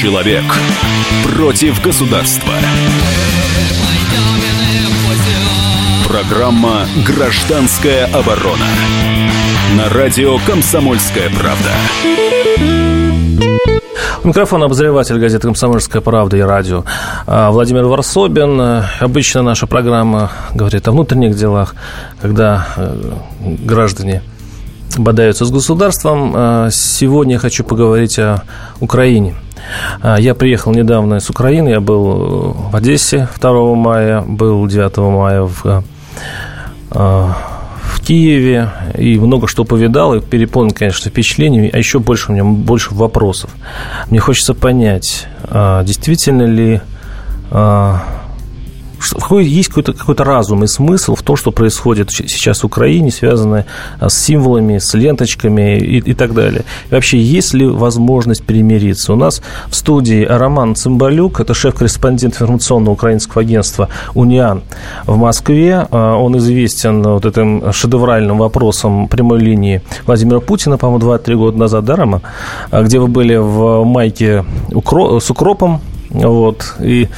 Человек против государства. Программа «Гражданская оборона» на радио «Комсомольская правда». Микрофон обозреватель газеты «Комсомольская правда» и радио а, Владимир Варсобин. Обычно наша программа говорит о внутренних делах, когда э, граждане бодаются с государством. А, сегодня я хочу поговорить о Украине. А, я приехал недавно из Украины, я был в Одессе 2 мая, был 9 мая в в Киеве и много что повидал, и переполнен, конечно, впечатлениями, а еще больше у меня больше вопросов. Мне хочется понять, а, действительно ли есть какой-то какой разум и смысл в том, что происходит сейчас в Украине, связанное а, с символами, с ленточками и, и так далее. И вообще, есть ли возможность примириться? У нас в студии Роман Цымбалюк, это шеф-корреспондент информационного украинского агентства «Униан» в Москве. А, он известен вот этим шедевральным вопросом прямой линии Владимира Путина, по-моему, 2-3 года назад, да, Рома? А, где вы были в майке с укропом, вот, и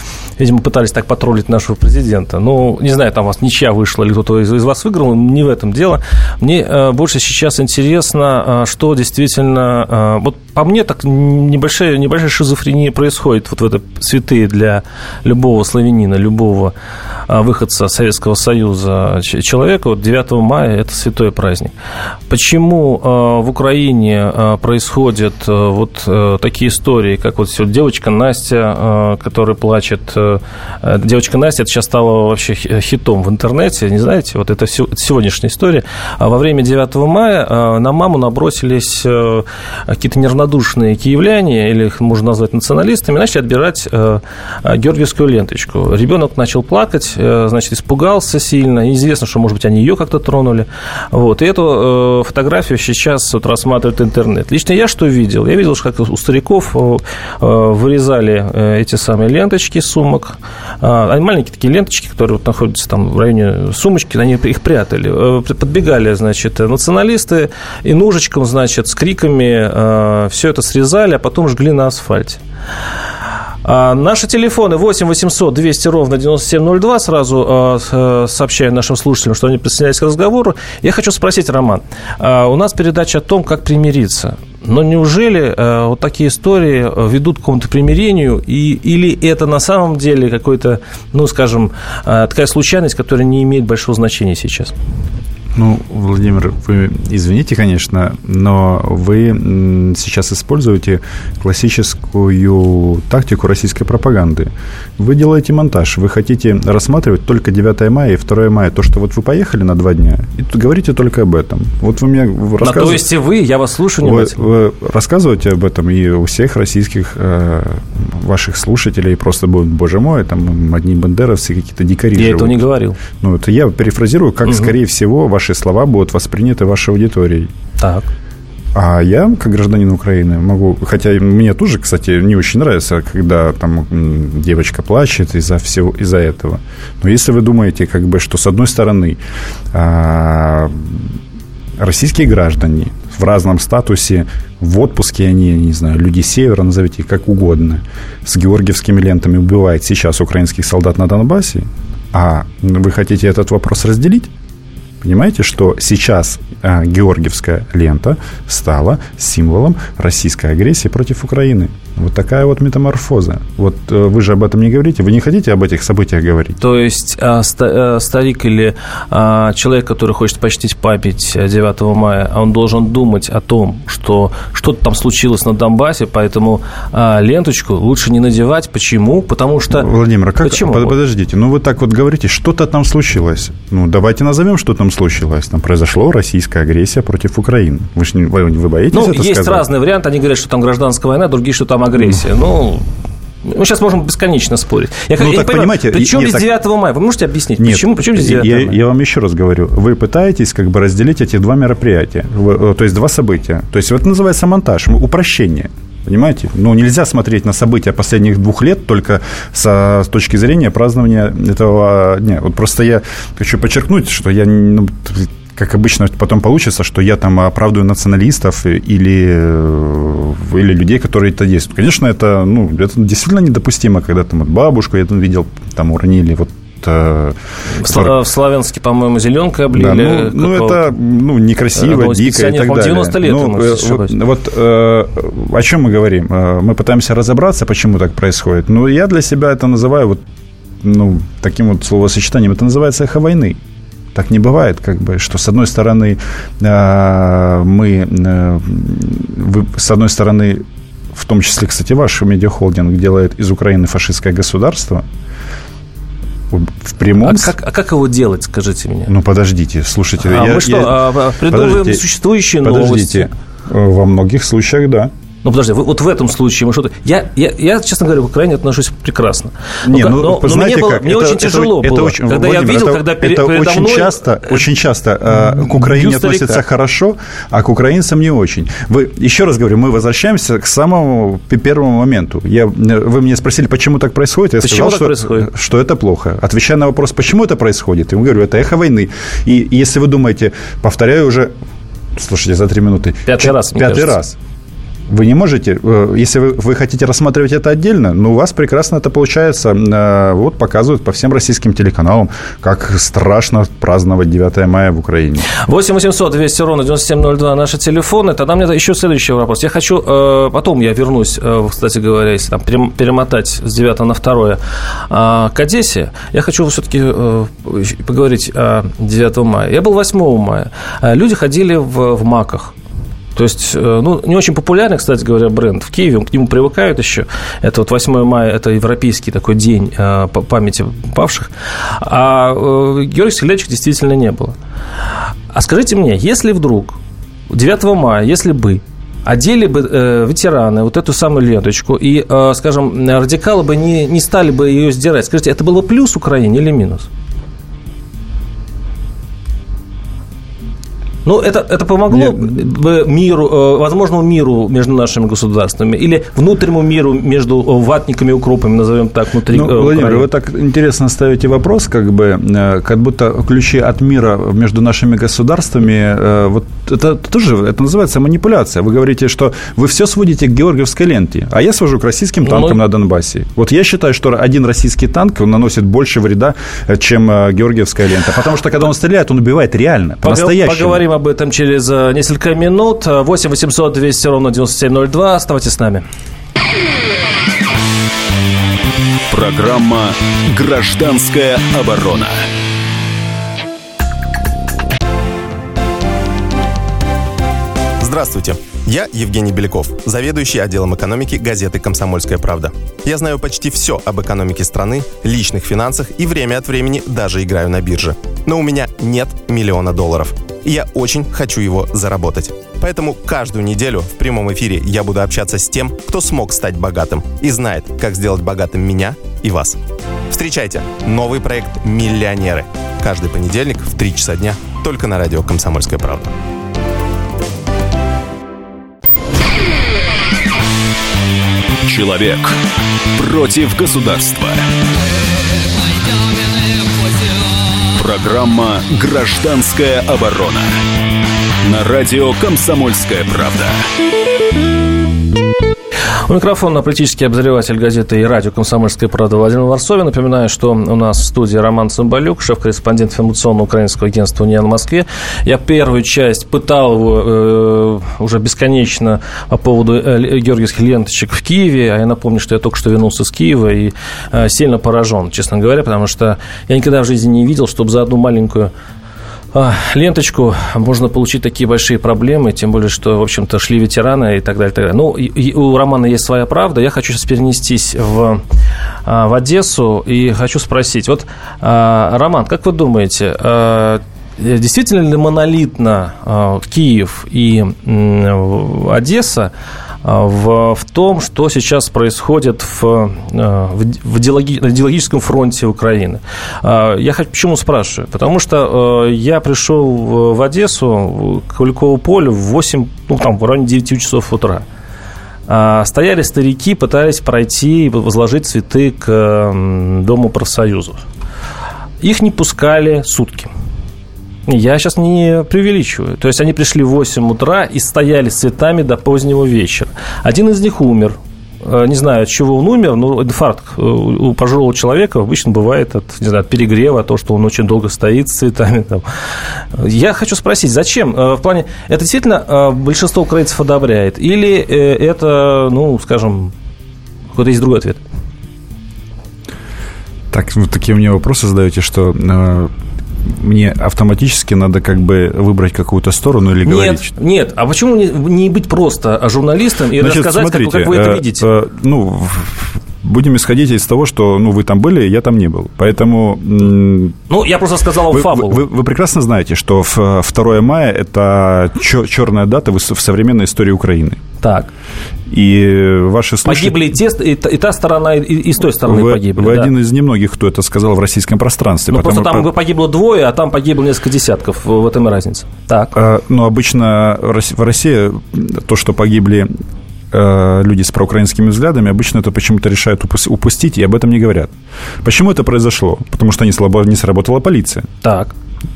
видимо, пытались так потроллить нашего президента. Ну, не знаю, там у вас ничья вышла или кто-то из, из вас выиграл, не в этом дело. Мне э, больше сейчас интересно, э, что действительно... Э, вот по мне так небольшая, небольшая шизофрения происходит вот в это святые для любого славянина, любого э, выходца Советского Союза человека. Вот 9 мая – это святой праздник. Почему э, в Украине э, происходят э, вот э, такие истории, как вот девочка Настя, э, которая плачет Э, девочка Настя, это сейчас стало вообще хитом в интернете, не знаете, вот это сегодняшняя история. А во время 9 мая э, на маму набросились э, какие-то неравнодушные киевляне, или их можно назвать националистами, начали отбирать георгиевскую ленточку. Ребенок начал плакать, значит, испугался сильно, известно, что, может быть, они ее как-то тронули. Вот. И эту фотографию сейчас вот рассматривает интернет. Лично я что видел? Я видел, как у стариков вырезали эти самые ленточки сумок. А, они маленькие такие ленточки, которые вот находятся там в районе сумочки, они их прятали. Э, подбегали, значит, националисты и ножичком, значит, с криками э, все это срезали, а потом жгли на асфальте. А, наши телефоны 8 800 200 ровно 9702. Сразу а, сообщаю нашим слушателям, что они присоединяются к разговору. Я хочу спросить, Роман, а, у нас передача о том, как примириться. Но неужели э, вот такие истории ведут к какому-то примирению, и, или это на самом деле какой-то, ну, скажем, э, такая случайность, которая не имеет большого значения сейчас? Ну, Владимир, вы извините, конечно, но вы сейчас используете классическую тактику российской пропаганды. Вы делаете монтаж, вы хотите рассматривать только 9 мая и 2 мая, то, что вот вы поехали на два дня, и говорите только об этом. Вот вы мне рассказываете... то есть вы, я вас слушаю внимательно. Вы, вы рассказываете об этом, и у всех российских э, ваших слушателей просто будет, боже мой, там одни бандеровцы какие-то дикари Я живут. этого не говорил. Ну, это я перефразирую, как, угу. скорее всего, ваши слова будут восприняты вашей аудиторией. Так. А я, как гражданин Украины, могу... Хотя мне тоже, кстати, не очень нравится, когда там девочка плачет из-за всего, из-за этого. Но если вы думаете, как бы, что с одной стороны а, российские граждане в разном статусе, в отпуске они, не знаю, люди севера, назовите их как угодно, с георгиевскими лентами убивают сейчас украинских солдат на Донбассе, а вы хотите этот вопрос разделить? Понимаете, что сейчас э, Георгиевская лента стала символом российской агрессии против Украины. Вот такая вот метаморфоза. Вот э, вы же об этом не говорите. Вы не хотите об этих событиях говорить? То есть э, э, старик или человек, который хочет почтить память 9 мая, он должен думать о том, что что-то там случилось на Донбассе, поэтому ленточку лучше не надевать. Почему? Потому что... Владимир, а как... Почему? Подождите, ну вы так вот говорите, что-то там случилось. Ну давайте назовем, что там случилось. Там произошло российская агрессия против Украины. Вы, же, вы, вы боитесь ну, это есть сказать? разные варианты. Они говорят, что там гражданская война, другие, что там агрессия. Ну, мы сейчас можем бесконечно спорить. Я, ну, я так понимаю, понимаете, при чем здесь так... 9 мая? Вы можете объяснить, нет, почему? Почему здесь 9 я, мая? Я вам еще раз говорю. Вы пытаетесь как бы разделить эти два мероприятия, э, то есть два события. То есть это называется монтаж, упрощение. Понимаете? Ну, нельзя смотреть на события последних двух лет только со, с точки зрения празднования этого дня. Вот просто я хочу подчеркнуть, что я ну, как обычно потом получится, что я там оправдываю националистов или э, или людей, которые это действуют. Конечно, это, ну, это действительно недопустимо, когда там вот бабушку, я там видел, там уронили вот в, который... в Славянске, по-моему, зеленкой облили. Да, ну, ну, это ну, некрасиво, дико и так далее. 90 лет ну, вот, вот э, о чем мы говорим? Мы пытаемся разобраться, почему так происходит. Ну, я для себя это называю вот ну, таким вот словосочетанием. Это называется эхо войны. Так не бывает, как бы, что с одной стороны э, мы, э, вы, с одной стороны, в том числе, кстати, ваш медиахолдинг делает из Украины фашистское государство, в прямом... А как, а как его делать, скажите мне? Ну, подождите, слушайте. А я, мы что, я... А, придумываем существующие подождите. новости? Подождите, во многих случаях, да. Ну, подожди, вот в этом случае мы что-то... Я, я, я, честно говоря, к Украине отношусь прекрасно. Не, но, ну, но, знаете мне, было, как? мне это, очень это, тяжело это, было, очень, когда Владимир, я видел, это, когда перед, это передо очень мной... часто, очень часто э, к Украине относятся хорошо, а к украинцам не очень. Вы, еще раз говорю, мы возвращаемся к самому первому моменту. Я, вы меня спросили, почему так происходит. Я почему сказал, что, происходит? что это плохо. Отвечая на вопрос, почему это происходит, я говорю, это эхо войны. И если вы думаете, повторяю уже Слушайте, за три минуты. Пятый раз, Пятый раз. Вы не можете, э, если вы, вы хотите рассматривать это отдельно, но у вас прекрасно это получается. Э, вот показывают по всем российским телеканалам, как страшно праздновать 9 мая в Украине. 8 800 200 ровно 9702 наши телефоны. Тогда мне еще следующий вопрос. Я хочу, э, потом я вернусь, кстати говоря, если там перемотать с 9 на 2 к Одессе, я хочу все-таки поговорить о 9 мая. Я был 8 мая. Люди ходили в, в маках. То есть, э, ну, не очень популярный, кстати говоря, бренд в Киеве, к нему привыкают еще. Это вот 8 мая, это европейский такой день э, памяти павших. А э, георгиевских летчик действительно не было. А скажите мне, если вдруг 9 мая, если бы одели бы э, ветераны вот эту самую ленточку, и, э, скажем, радикалы бы не, не стали бы ее сдирать, скажите, это было плюс Украине или минус? Ну, это, это помогло бы миру, э, возможному миру между нашими государствами или внутреннему миру между ватниками и укропами, назовем так, внутри ну, Украины? Владимир, вы так интересно ставите вопрос, как бы, э, как будто ключи от мира между нашими государствами, э, вот это тоже, это называется манипуляция. Вы говорите, что вы все сводите к георгиевской ленте, а я свожу к российским ну, танкам ну, на Донбассе. Вот я считаю, что один российский танк наносит больше вреда, чем георгиевская лента, потому что когда он стреляет, он убивает реально, по-настоящему. Поговорим Поговорим об этом через э, несколько минут. 8 800 200 ровно 9702. Оставайтесь с нами. Программа «Гражданская оборона». Здравствуйте. Я Евгений Беляков, заведующий отделом экономики газеты «Комсомольская правда». Я знаю почти все об экономике страны, личных финансах и время от времени даже играю на бирже. Но у меня нет миллиона долларов – и я очень хочу его заработать. Поэтому каждую неделю в прямом эфире я буду общаться с тем, кто смог стать богатым и знает, как сделать богатым меня и вас. Встречайте новый проект «Миллионеры». Каждый понедельник в 3 часа дня только на радио «Комсомольская правда». Человек против государства. Программа «Гражданская оборона». На радио «Комсомольская правда». У микрофона политический обозреватель газеты и радио «Комсомольская правда» Владимир Варсовин. Напоминаю, что у нас в студии Роман Цымбалюк, шеф-корреспондент информационного украинского агентства «Униан» Москве. Я первую часть пытал его э, уже бесконечно по поводу э, георгиевских ленточек в Киеве. А я напомню, что я только что вернулся с Киева и э, сильно поражен, честно говоря, потому что я никогда в жизни не видел, чтобы за одну маленькую ленточку можно получить такие большие проблемы, тем более, что, в общем-то, шли ветераны и так далее. Так далее. Ну, и, и у Романа есть своя правда. Я хочу сейчас перенестись в, а, в Одессу и хочу спросить. Вот, а, Роман, как вы думаете, действительно ли монолитно Киев и Одесса а, в, в том, что сейчас происходит в, а, в, в идеологи, на идеологическом фронте Украины. А, я почему спрашиваю? Потому что я пришел в Одессу, к Куликову полю в 8, ну, там, в районе 9 часов утра. Стояли старики, пытались пройти и возложить цветы к Дому профсоюзов. Их не пускали сутки. Я сейчас не преувеличиваю. То есть они пришли в 8 утра и стояли с цветами до позднего вечера. Один из них умер, Э, не знаю, от чего он умер, но инфаркт э, у пожилого человека обычно бывает от, не знаю, от перегрева, то, что он очень долго стоит с цветами. Там. Я хочу спросить, зачем? Э, в плане, это действительно большинство украинцев одобряет? Или это, ну, скажем, какой-то есть другой ответ? Так, ну, такие мне вопросы задаете, что мне автоматически надо как бы выбрать какую-то сторону или нет, говорить? Нет, а почему не, не быть просто журналистом и Значит, рассказать, смотрите, как, как вы это э, видите? Э, ну, будем исходить из того, что ну, вы там были, я там не был. Поэтому... Ну, я просто сказал вы, фабулу. Вы, вы, вы прекрасно знаете, что 2 мая – это черная дата в современной истории Украины. Так. И ваши слушатели... Погибли и, те, и, и та сторона, и, и с той стороны вы, погибли. Вы да. один из немногих, кто это сказал в российском пространстве. Ну, просто там по... погибло двое, а там погибло несколько десятков. В этом и разница. Так. А, ну, обычно в России то, что погибли э, люди с проукраинскими взглядами обычно это почему-то решают упустить и об этом не говорят. Почему это произошло? Потому что не, слабо, не сработала полиция. Так.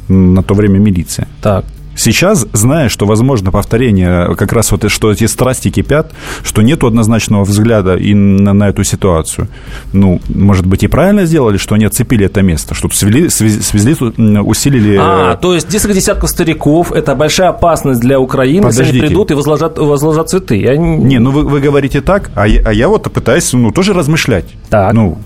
На то время милиция. Так. Сейчас, зная, что возможно повторение, как раз вот что эти страсти кипят, что нет однозначного взгляда и на, на эту ситуацию, ну, может быть, и правильно сделали, что они отцепили это место, что свели, свезли, усилили... А, то есть несколько десятков стариков – это большая опасность для Украины, Подождите. если они придут и возложат, возложат цветы. Я... Не, ну вы, вы говорите так, а я, а я вот пытаюсь, ну, тоже размышлять. Так. Ну,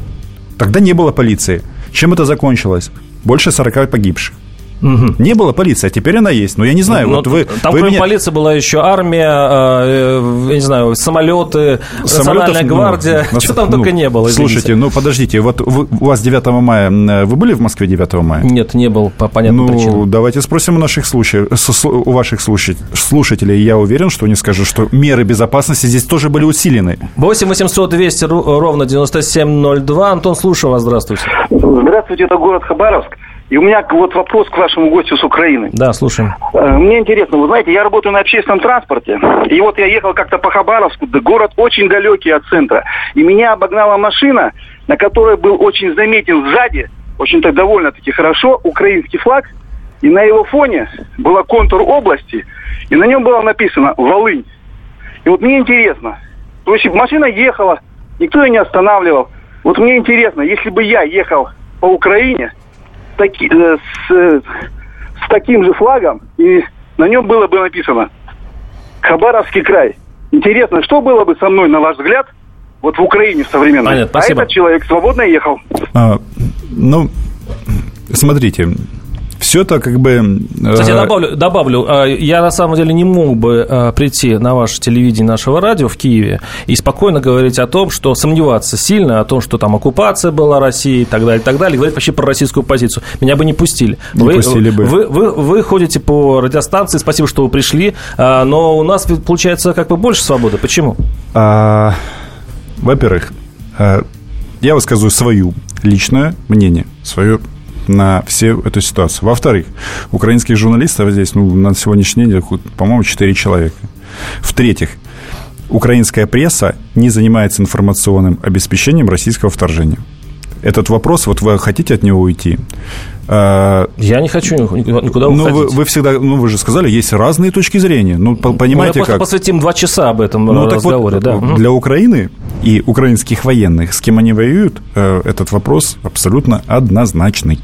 тогда не было полиции. Чем это закончилось? Больше 40 погибших. Угу. Не было полиции, а теперь она есть. Но я не знаю, Но вот вы... Там вы кроме меня... полиции была еще армия, э, я не знаю, самолеты, Самолетов, Национальная ну, гвардия. Ну, Что там ну, только не было, извините. Слушайте, ну подождите, вот вы, у вас 9 мая, вы были в Москве 9 мая? Нет, не был, по понятным ну, причинам. Ну, давайте спросим у наших случаев, у ваших слушателей. Я уверен, что они скажут, что меры безопасности здесь тоже были усилены. 8 800 200 ровно 9702. Антон, слушаю вас, здравствуйте. Здравствуйте, это город Хабаровск. И у меня вот вопрос к вашему гостю с Украины. Да, слушаем. Э, мне интересно, вы знаете, я работаю на общественном транспорте, и вот я ехал как-то по Хабаровску, город очень далекий от центра, и меня обогнала машина, на которой был очень заметен сзади, очень так довольно-таки хорошо, украинский флаг, и на его фоне был контур области, и на нем было написано «Волынь». И вот мне интересно, то есть машина ехала, никто ее не останавливал. Вот мне интересно, если бы я ехал по Украине, таки, э, с, с таким же флагом, и на нем было бы написано Хабаровский край. Интересно, что было бы со мной, на ваш взгляд, вот в Украине в современной? Понятно, а этот человек свободно ехал. А, ну, смотрите, все это как бы... Кстати, я э, добавлю, добавлю, а, я на самом деле не мог бы а, прийти на ваше телевидение нашего радио в Киеве и спокойно говорить о том, что сомневаться сильно о том, что там оккупация была России и так далее, и так далее, говорить вообще про российскую позицию. Меня бы не пустили. Не вы, пустили бы. Вы, вы, вы ходите по радиостанции, спасибо, что вы пришли, но у нас получается как бы больше свободы. Почему? А, во-первых, я высказываю свою личное мнение, свое на всю эту ситуацию. Во-вторых, украинских журналистов здесь ну, на сегодняшний день, по-моему, 4 человека. В-третьих, украинская пресса не занимается информационным обеспечением российского вторжения. Этот вопрос, вот вы хотите от него уйти? А, Я не хочу никуда ну, уходить. Вы, вы всегда, ну, вы же сказали, есть разные точки зрения. Ну, понимаете, Мы как... посвятим два часа об этом ну, разговоре, вот, да. Для Украины и украинских военных, с кем они воюют, э, этот вопрос абсолютно однозначный.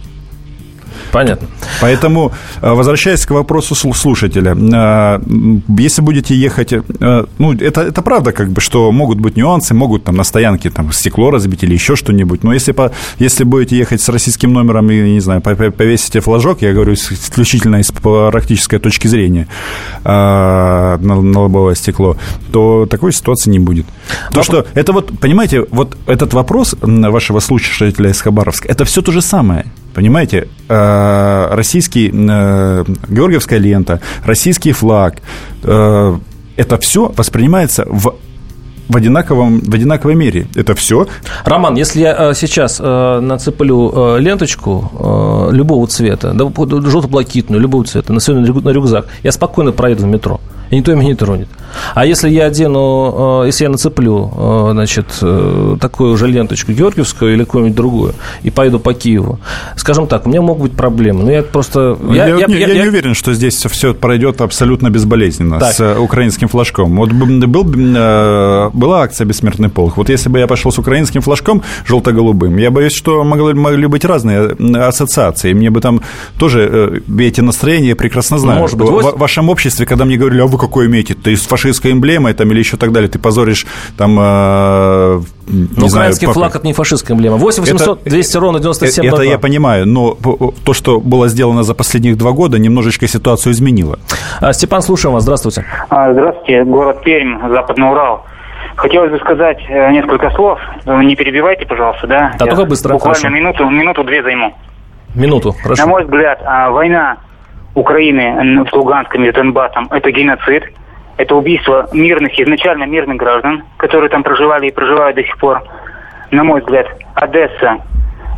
Понятно. Поэтому, э, возвращаясь к вопросу слушателя, э, если будете ехать, э, ну, это, это правда, как бы, что могут быть нюансы, могут там на стоянке там стекло разбить или еще что-нибудь, но если, по, если будете ехать с российским номером и, не знаю, повесите флажок, я говорю исключительно из практической точки зрения на, на лобовое стекло, то такой ситуации не будет. То, что это вот, понимаете, вот этот вопрос вашего слушателя из Хабаровска, это все то же самое. Понимаете, э, российский, э, георгиевская лента, российский флаг, э, это все воспринимается в в, одинаковом, в одинаковой мере. Это все. Роман, если я сейчас нацеплю ленточку любого цвета, да, желто-блакитную, любого цвета, на рюкзак, я спокойно проеду в метро. И никто меня не тронет. А если я одену, э, если я нацеплю, э, значит, э, такую же ленточку Георгиевскую или какую-нибудь другую и пойду по Киеву, скажем так, у меня могут быть проблемы. Но ну, я просто... Я, я, я, я, я не уверен, что здесь все пройдет абсолютно безболезненно так. с украинским флажком. Вот был, была акция «Бессмертный полк». Вот если бы я пошел с украинским флажком желто-голубым, я боюсь, что могли, могли быть разные ассоциации. Мне бы там тоже эти настроения прекрасно знаю. Может быть, в, в вашем обществе, когда мне говорили, а вы какой имеете? Ты из фашистской эмблемой там, или еще так далее, ты позоришь там... Э, не знаю, украинский по... флаг – это не фашистская эмблема. 8 800 это, 200 ровно 97 Это я понимаю, но то, что было сделано за последних два года, немножечко ситуацию изменило. А, Степан, слушаем вас. Здравствуйте. А, здравствуйте. Город Пермь, Западный Урал. Хотелось бы сказать э, несколько слов. Не перебивайте, пожалуйста, да? Да, только быстро. Буквально хорошо. минуту, минуту-две займу. Минуту, хорошо. На мой взгляд, а, война Украины с Луганском и Донбассом – это геноцид – это убийство мирных, изначально мирных граждан, которые там проживали и проживают до сих пор. На мой взгляд, Одесса,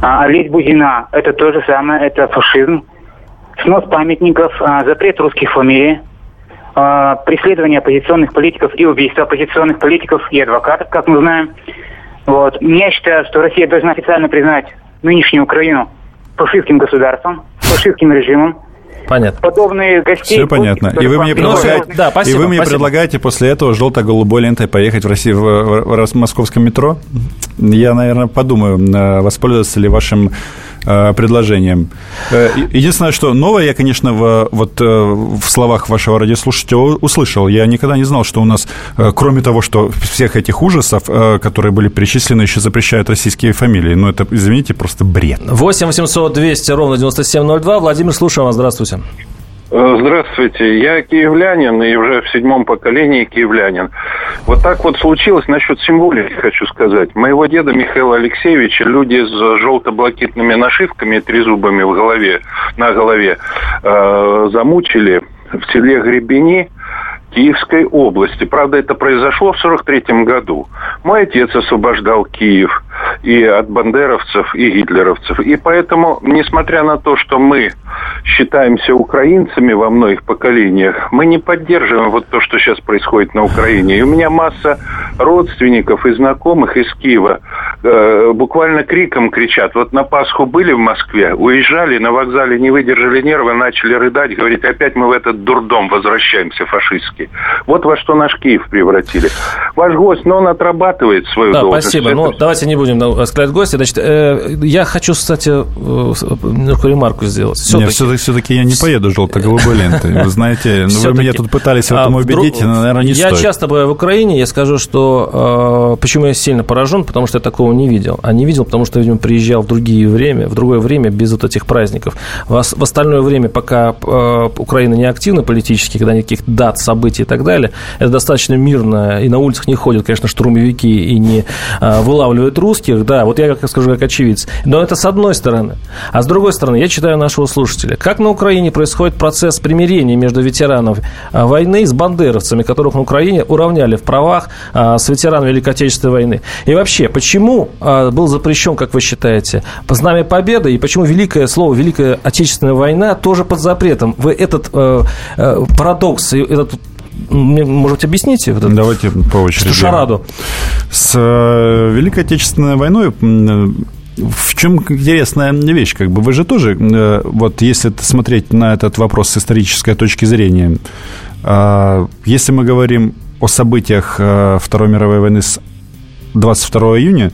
а, Олесь Бузина – это то же самое, это фашизм. Снос памятников, а, запрет русских фамилий, а, преследование оппозиционных политиков и убийство оппозиционных политиков и адвокатов, как мы знаем. Вот. Я считаю, что Россия должна официально признать нынешнюю Украину фашистским государством, фашистским режимом, Понятно. Подобные гостей... Все понятно. И вы мне предлагаете, да, спасибо, и вы мне спасибо. предлагаете после этого желто-голубой лентой поехать в Россию в, в, в московском метро? Я, наверное, подумаю, э, воспользоваться ли вашим Э, предложением. Э, единственное, что новое я, конечно, в, вот э, в словах вашего радиослушателя услышал. Я никогда не знал, что у нас, кроме того, что всех этих ужасов, которые были перечислены, еще запрещают российские фамилии. Ну, это, извините, просто бред. 8 800 200 ровно 9702. Владимир, слушаем вас. Здравствуйте. Э, здравствуйте, я киевлянин и уже в седьмом поколении киевлянин. Вот так вот случилось насчет символики, хочу сказать. Моего деда Михаила Алексеевича люди с желто-блакитными нашивками трезубами в голове, на голове э, замучили в селе Гребени Киевской области. Правда, это произошло в 43 году. Мой отец освобождал Киев и от бандеровцев, и гитлеровцев. И поэтому, несмотря на то, что мы считаемся украинцами во многих поколениях, мы не поддерживаем вот то, что сейчас происходит на Украине. И у меня масса родственников и знакомых из Киева э, буквально криком кричат. Вот на Пасху были в Москве, уезжали, на вокзале не выдержали нервы, начали рыдать, говорить, опять мы в этот дурдом возвращаемся фашистский. Вот во что наш Киев превратили. Ваш гость, но он отрабатывает свою да, должность. Спасибо. Ну, давайте не будем оскорблять гостя. Значит, э, я хочу, кстати, э, ремарку сделать. Все-таки. Нет, все-таки, все-таки я не поеду желто-голубой лентой. Вы знаете, ну, вы меня тут пытались в этом а, убедить, но, наверное, не я стоит. Я часто бываю в Украине, я скажу, что э, почему я сильно поражен, потому что я такого не видел. А не видел, потому что, видимо, приезжал в другие время, в другое время без вот этих праздников. В, в остальное время, пока э, Украина не активна политически, когда никаких дат, событий и так далее. Это достаточно мирно, и на улицах не ходят, конечно, штурмовики и не а, вылавливают русских, да, вот я как скажу, как очевидец. Но это с одной стороны. А с другой стороны, я читаю нашего слушателя. Как на Украине происходит процесс примирения между ветеранов а, войны с бандеровцами, которых на Украине уравняли в правах а, с ветеранами Великой Отечественной войны? И вообще, почему был запрещен, как вы считаете, знамя Победы, и почему великое слово Великая Отечественная война тоже под запретом? Вы этот э, э, парадокс, этот может, объясните? Вот Давайте по очереди. Шараду. С э, Великой Отечественной войной в чем интересная вещь, как бы вы же тоже, э, вот если смотреть на этот вопрос с исторической точки зрения, э, если мы говорим о событиях Второй мировой войны с 22 июня,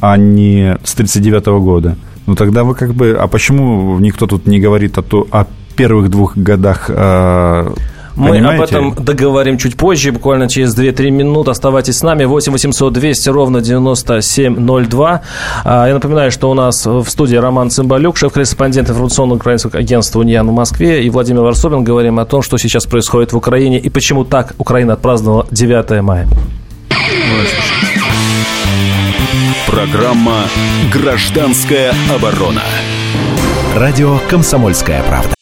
а не с 39 года, ну тогда вы как бы, а почему никто тут не говорит о, о первых двух годах мы Понимаете? об этом договорим чуть позже, буквально через 2-3 минуты. Оставайтесь с нами. 8 800 200 ровно 9702. А, я напоминаю, что у нас в студии Роман Цымбалюк, шеф-корреспондент информационного украинского агентства «Униан» в Москве, и Владимир Варсобин. Говорим о том, что сейчас происходит в Украине и почему так Украина отпраздновала 9 мая. Программа «Гражданская оборона». Радио «Комсомольская правда».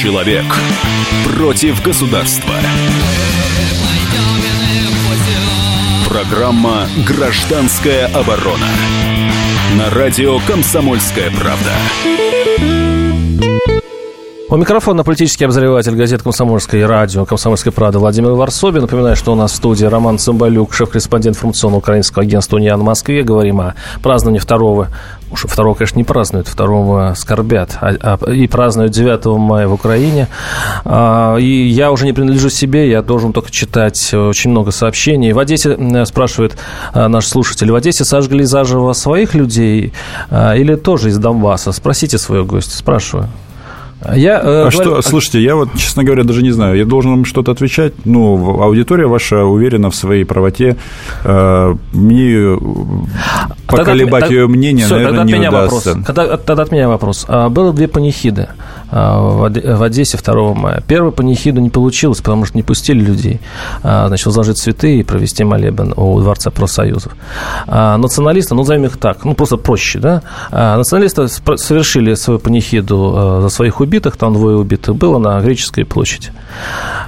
Человек против государства. Программа «Гражданская оборона». На радио «Комсомольская правда». У микрофона политический обозреватель газет «Комсомольская» и радио «Комсомольская правда» Владимир Варсобин. Напоминаю, что у нас в студии Роман Цымбалюк, шеф-корреспондент информационного украинского агентства «Униан» в Москве. Говорим о праздновании второго, уж второго, конечно, не празднуют, второго скорбят, а, а, и празднуют 9 мая в Украине. А, и я уже не принадлежу себе, я должен только читать очень много сообщений. В Одессе, спрашивает наш слушатель, в Одессе сожгли заживо своих людей или тоже из Донбасса? Спросите своего гостя, спрашиваю. Я, э, а говорю... что, слушайте, я вот, честно говоря, даже не знаю, я должен вам что-то отвечать. Ну, аудитория ваша уверена в своей правоте. Э, мне поколебать тогда, ее мнение, все, наверное, не меня удастся. Вопрос. Тогда, тогда от меня вопрос. А, было две панихиды в Одессе 2 мая. Первая панихида не получилась, потому что не пустили людей. А, значит, возложить цветы и провести молебен у Дворца профсоюзов. А, националисты, ну, назовем их так, ну, просто проще, да? А, националисты совершили свою панихиду а, за своих убитых, там двое убитых было на Греческой площади.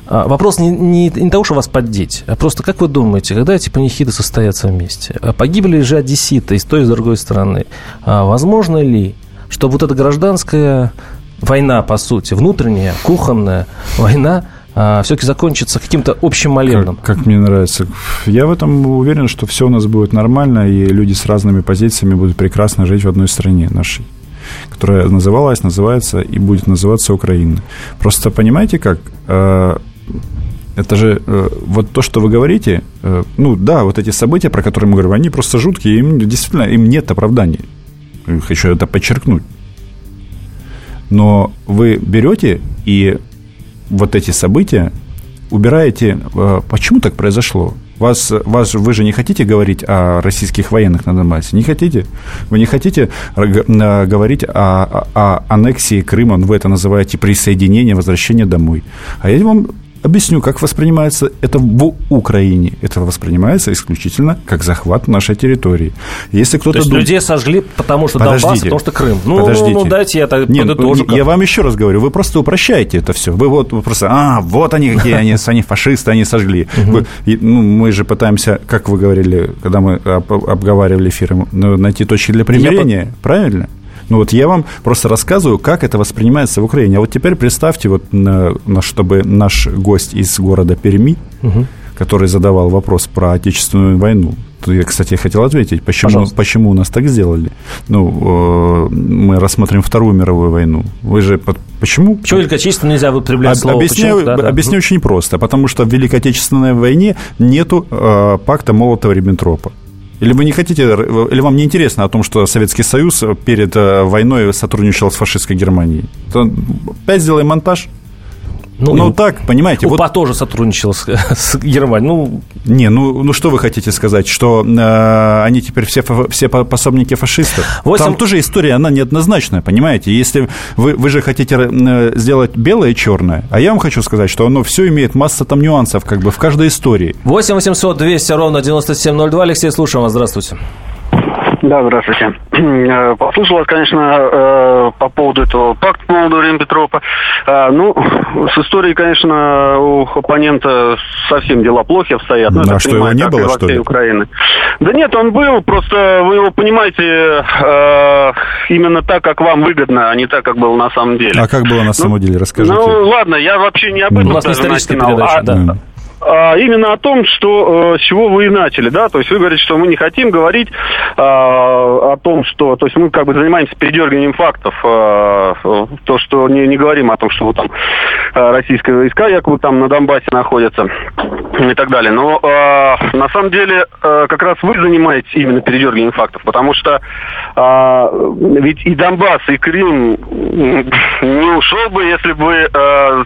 А, вопрос не, не, не того, что вас поддеть, а просто как вы думаете, когда эти панихиды состоятся вместе? Погибли же одесситы и с той, и с другой стороны. Возможно ли, что вот эта гражданская война, по сути, внутренняя, кухонная война, все-таки закончится каким-то общим молебном. Как, как мне нравится. Я в этом уверен, что все у нас будет нормально, и люди с разными позициями будут прекрасно жить в одной стране нашей которая называлась, называется и будет называться Украина. Просто понимаете как? Э, это же э, вот то, что вы говорите, э, ну да, вот эти события, про которые мы говорим, они просто жуткие, им действительно им нет оправданий. Хочу это подчеркнуть. Но вы берете и вот эти события убираете. Почему так произошло? Вас, вас, вы же не хотите говорить о российских военных на Донбассе? Не хотите? Вы не хотите говорить о, о, о аннексии Крыма, вы это называете присоединение, возвращение домой. А я вам Объясню, как воспринимается это в Украине. Это воспринимается исключительно как захват нашей территории. Если кто-то То есть дум... людей сожгли, потому что Подождите. Донбасс, потому что Крым. Ну, Подождите. ну, дайте я так Нет, подытожу. Я вам еще раз говорю, вы просто упрощаете это все. Вы вот вы просто, а, вот они какие, они, они фашисты, они сожгли. Вы, ну, мы же пытаемся, как вы говорили, когда мы обговаривали эфир, ну, найти точки для примирения, правильно? Ну вот я вам просто рассказываю, как это воспринимается в Украине. А вот теперь представьте, вот, на, на, чтобы наш гость из города Перми, угу. который задавал вопрос про Отечественную войну, я, кстати, хотел ответить, почему, почему у нас так сделали. Ну, э, мы рассмотрим Вторую мировую войну. Вы же почему? Почему великочественно нельзя употреблять слово? Объясняю, да, объясняю да. очень просто. Потому что в Великой Отечественной войне нету э, пакта Молотова-Риббентропа. Или вы не хотите, или вам не интересно о том, что Советский Союз перед э, войной сотрудничал с фашистской Германией? То опять сделаем монтаж. Ну, ну так, понимаете. УПА вот... тоже сотрудничал с, с Германией. Ну... Не, ну, ну что вы хотите сказать, что э, они теперь все, все пособники фашистов? 8... Там тоже история, она неоднозначная, понимаете? Если вы, вы же хотите э, сделать белое и черное, а я вам хочу сказать, что оно все имеет масса там нюансов как бы в каждой истории. 8 800 200 ровно 9702. Алексей, слушаем вас. Здравствуйте. Да, здравствуйте. Э, послушал вас, конечно, э, по поводу этого пакта по поводу Римпетропа. Э, ну, с историей, конечно, у оппонента совсем дела плохи обстоят. Ну, а что, его не было, что ли? Украины. Да нет, он был, просто вы его понимаете именно так, как вам выгодно, а не так, как было на самом деле. А как было на самом ну, деле, расскажите. Ну, ладно, я вообще не об этом У нас не историческая передача, а, да. А, именно о том, что, э, с чего вы и начали, да, то есть вы говорите, что мы не хотим говорить а, о том, что, то есть мы как бы занимаемся передергиванием фактов, а, то, что не, не говорим о том, что вот там а, российские войска якобы там на Донбассе находятся и так далее. Но а, на самом деле а, как раз вы занимаетесь именно передергиванием фактов, потому что а, ведь и Донбасс, и Крым не ушел бы, если бы а,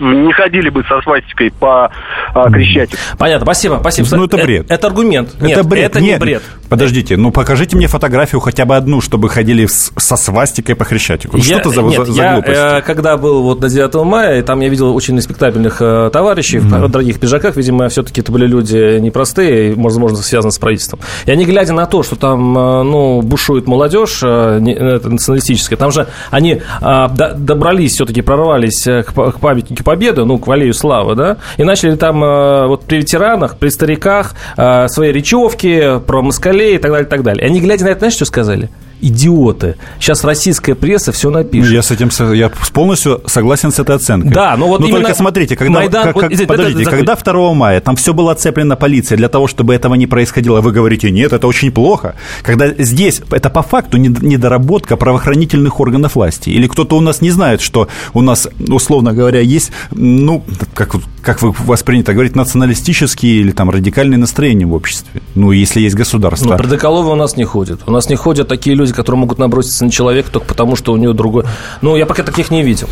не ходили бы со свастикой по а, Крещатику. Понятно, спасибо, спасибо. Ну, это бред. Это, это аргумент. Нет, это бред. Это Нет, не бред. Подождите, ну покажите мне фотографию хотя бы одну, чтобы ходили с- со свастикой по Хрещатику. Что Я- это за, нет, за, за я, глупость? э, когда был вот на 9 мая, и там я видел очень респектабельных э, товарищей в дорогих пиджаках. Видимо, все-таки это были люди непростые, и, возможно, связаны с правительством. И они, глядя на то, что там, э, ну, бушует молодежь э, не- э, это националистическая, там же они э, до- добрались, все-таки прорвались э, к, к памятнику Победы, ну, к Аллею Славы, да, и начали там э, вот при ветеранах, при стариках э, свои речевки про москалей и так далее, и так далее. И они, глядя на это, знаешь, что сказали? Идиоты. Сейчас российская пресса все Ну, напишет. Я с этим я полностью согласен с этой оценкой. Да, но вот Но именно только смотрите, когда, Майдан- как- вот, как- извините, подождите, это- когда 2 мая там все было оцеплено полицией для того, чтобы этого не происходило, вы говорите, нет, это очень плохо. Когда здесь это по факту нед- недоработка правоохранительных органов власти. Или кто-то у нас не знает, что у нас, условно говоря, есть, ну, как, как вы воспринято говорить, националистические или там радикальные настроения в обществе. Ну, если есть государство. Ну, Продоколовы у нас не ходят. У нас не ходят такие люди, которые могут наброситься на человека только потому, что у него другой... Ну, я пока таких не видел.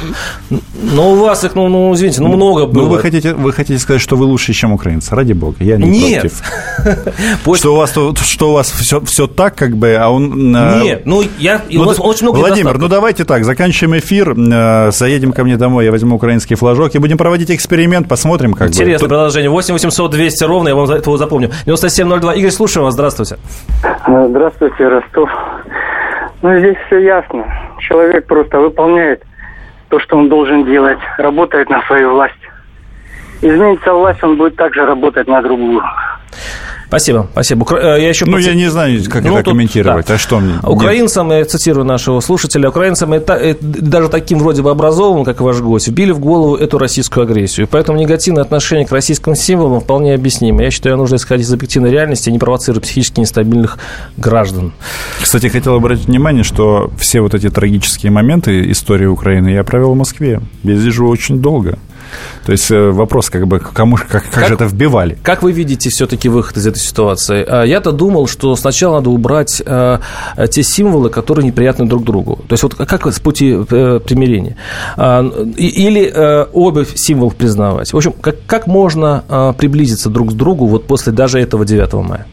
Но у вас их, ну, ну извините, ну, много было. Ну, вы хотите, вы хотите сказать, что вы лучше, чем украинцы? Ради бога, я не Нет. против. Что у вас, то- что у вас все, все так, как бы, а он... э, Нет, ну, я... ну, очень много Владимир, ну давайте так, заканчиваем эфир, э, заедем ко мне домой, я возьму украинский флажок и будем проводить эксперимент, посмотрим, как Интересное бы. продолжение. 8 800 200 ровно, я вам за этого запомню. 9702. Игорь, слушаем вас. Здравствуйте. Э, Здравствуйте, Ростов. Ну, здесь все ясно. Человек просто выполняет то, что он должен делать, работает на свою власть. Изменится власть, он будет также работать на другую. Спасибо, спасибо. Укра- э, Я еще Ну, я не знаю, как Ну, это тут, комментировать, да. а что мне? Украинцам, я цитирую нашего слушателя, украинцам это, э, даже таким вроде бы образованным, как ваш гость, вбили в голову эту российскую агрессию. Поэтому негативное отношение к российским символам вполне объяснимо. Я считаю, нужно исходить из объективной реальности и не провоцировать психически нестабильных граждан. Кстати, хотел обратить внимание, что все вот эти трагические моменты истории Украины я провел в Москве. Я здесь живу очень долго. То есть э, вопрос, как бы, кому, как, как, Как- же это вбивали? Как вы видите все-таки выход из этой ситуации? А, Я-то думал, что сначала надо убрать э, э, те символы, которые неприятны друг другу. То есть вот как с пути э, примирения? И- Или э, оба символов признавать? В общем, как, как можно э, приблизиться друг к другу вот после даже этого 9 мая?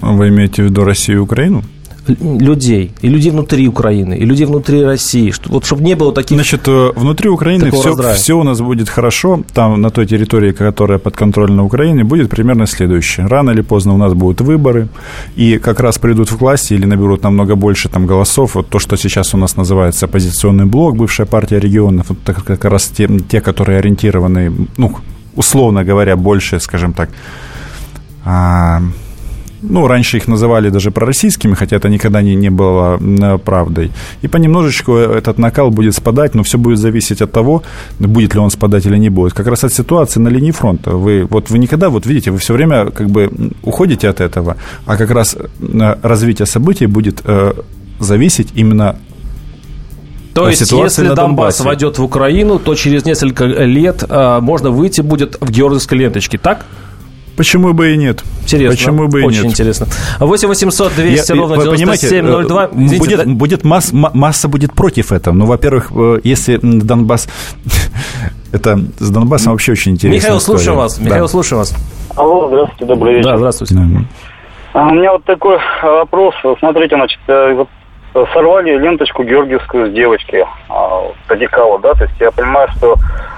Вы имеете в виду Россию и Украину? Людей, и людей внутри Украины, и людей внутри России, что, вот чтобы не было таких... Значит, э, внутри Украины все, раздрая. все у нас будет хорошо. Там, на той территории, которая подконтрольна Украине, будет примерно следующее. Рано или поздно у нас будут выборы, и как раз придут в власти или наберут намного больше там, голосов. Вот то, что сейчас у нас называется оппозиционный блок, бывшая партия регионов, вот так как раз те, те которые ориентированы, ну, условно говоря, больше, скажем так, а, ну, раньше их называли даже пророссийскими, хотя это никогда не, не было м, правдой. И понемножечку этот накал будет спадать, но все будет зависеть от того, будет ли он спадать или не будет. Как раз от ситуации на линии фронта. Вы, вот вы никогда, вот видите, вы все время как бы уходите от этого, а как раз э, развитие событий будет э, зависеть именно То есть, если Донбасс войдет в Украину, то через несколько лет э, можно выйти будет в георгиевской ленточке, так? Почему бы и нет? Интересно. Почему бы и Очень нет? интересно. 8 800 200 Я- ровно вы понимаете, 9702. э, Извините, будет, да- будет масс- ма- масса будет против этого. Ну, во-первых, э, если Донбасс... Это с Донбассом вообще очень интересно. Михаил, слушаем вас. Михаил, слушаем вас. Алло, здравствуйте, добрый вечер. Да, здравствуйте. А у меня вот такой вопрос. Смотрите, значит, э, вот сорвали ленточку георгиевскую с девочки, а, радикала, да, то есть я понимаю, что,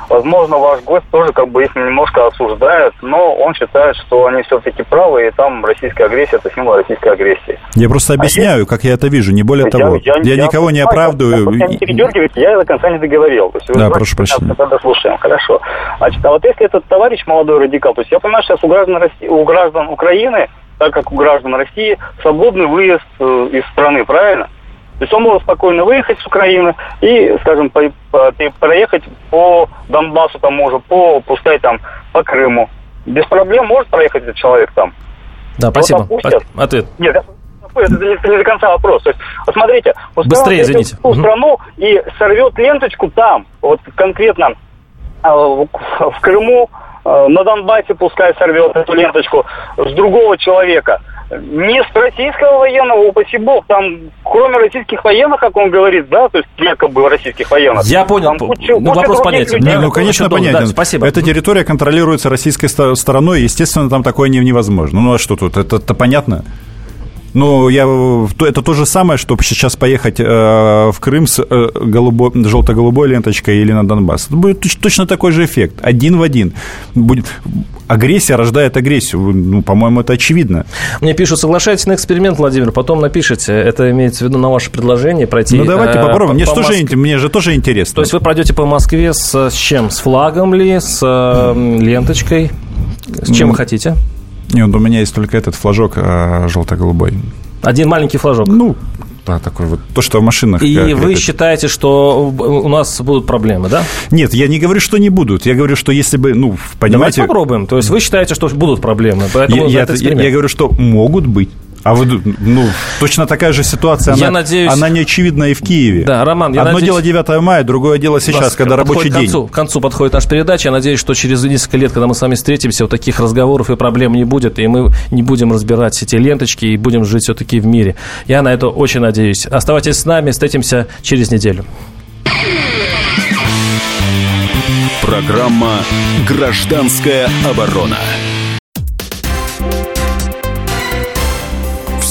возможно, ваш гость тоже как бы их немножко осуждает, но он считает, что они все-таки правы, и там российская агрессия – это символ российской агрессии. Я просто объясняю, как я это вижу, не более того. Я, никого не понимаю, оправдываю. Я, я, не передергивайте, я до конца не договорил. То есть, Да, прошу прощения. Тогда слушаем, хорошо. Значит, а вот если этот товарищ молодой радикал, то есть я понимаю, что сейчас у граждан, России, у граждан Украины, так как у граждан России, свободный выезд э, из страны, правильно? То есть он может спокойно выехать с Украины и, скажем, по, по, проехать по Донбассу там может, по, пускай там, по Крыму. Без проблем может проехать этот человек там. Да, спасибо. Отпустят. Ответ. Нет, это не, не до конца вопрос. То есть, вот смотрите, Быстрее, извините. в ту страну и сорвет ленточку там, вот конкретно э, в Крыму, э, на Донбассе пускай сорвет эту ленточку с другого человека – не с российского военного, упаси бог, там, кроме российских военных, как он говорит, да, то есть якобы российских военных. Я понял, там куча, ну, вопрос понятен. Не, ну, конечно, понятен. Да, спасибо. Эта территория контролируется российской стороной, естественно, там такое невозможно. Ну, а что тут, это, это понятно? Ну, я, это то же самое, чтобы сейчас поехать э, в Крым с э, голубой, желто-голубой ленточкой или на Донбасс. Это будет точно такой же эффект, один в один. Будет, агрессия рождает агрессию. Ну, по-моему, это очевидно. Мне пишут, соглашайтесь на эксперимент, Владимир, потом напишите. Это имеется в виду на ваше предложение пройти. Ну, давайте э, попробуем. Мне, по же, мне же тоже интересно. То есть вы пройдете по Москве с, с чем? С флагом ли? С э, ленточкой? С чем ну, вы хотите? Нет, у меня есть только этот флажок а, желто-голубой. Один маленький флажок? Ну, да, такой вот, то, что в машинах. И как, вы это... считаете, что у нас будут проблемы, да? Нет, я не говорю, что не будут. Я говорю, что если бы, ну, понимаете... Давайте попробуем. То есть вы считаете, что будут проблемы, поэтому я, я, я, я говорю, что могут быть. А вы, ну, точно такая же ситуация, я она, надеюсь... она не очевидна и в Киеве. Да, Роман, я Одно надеюсь... дело 9 мая, другое дело сейчас, когда рабочий к концу, день. К концу подходит наша передача. Я надеюсь, что через несколько лет, когда мы с вами встретимся, вот таких разговоров и проблем не будет, и мы не будем разбирать эти ленточки и будем жить все-таки в мире. Я на это очень надеюсь. Оставайтесь с нами, встретимся через неделю. Программа «Гражданская оборона».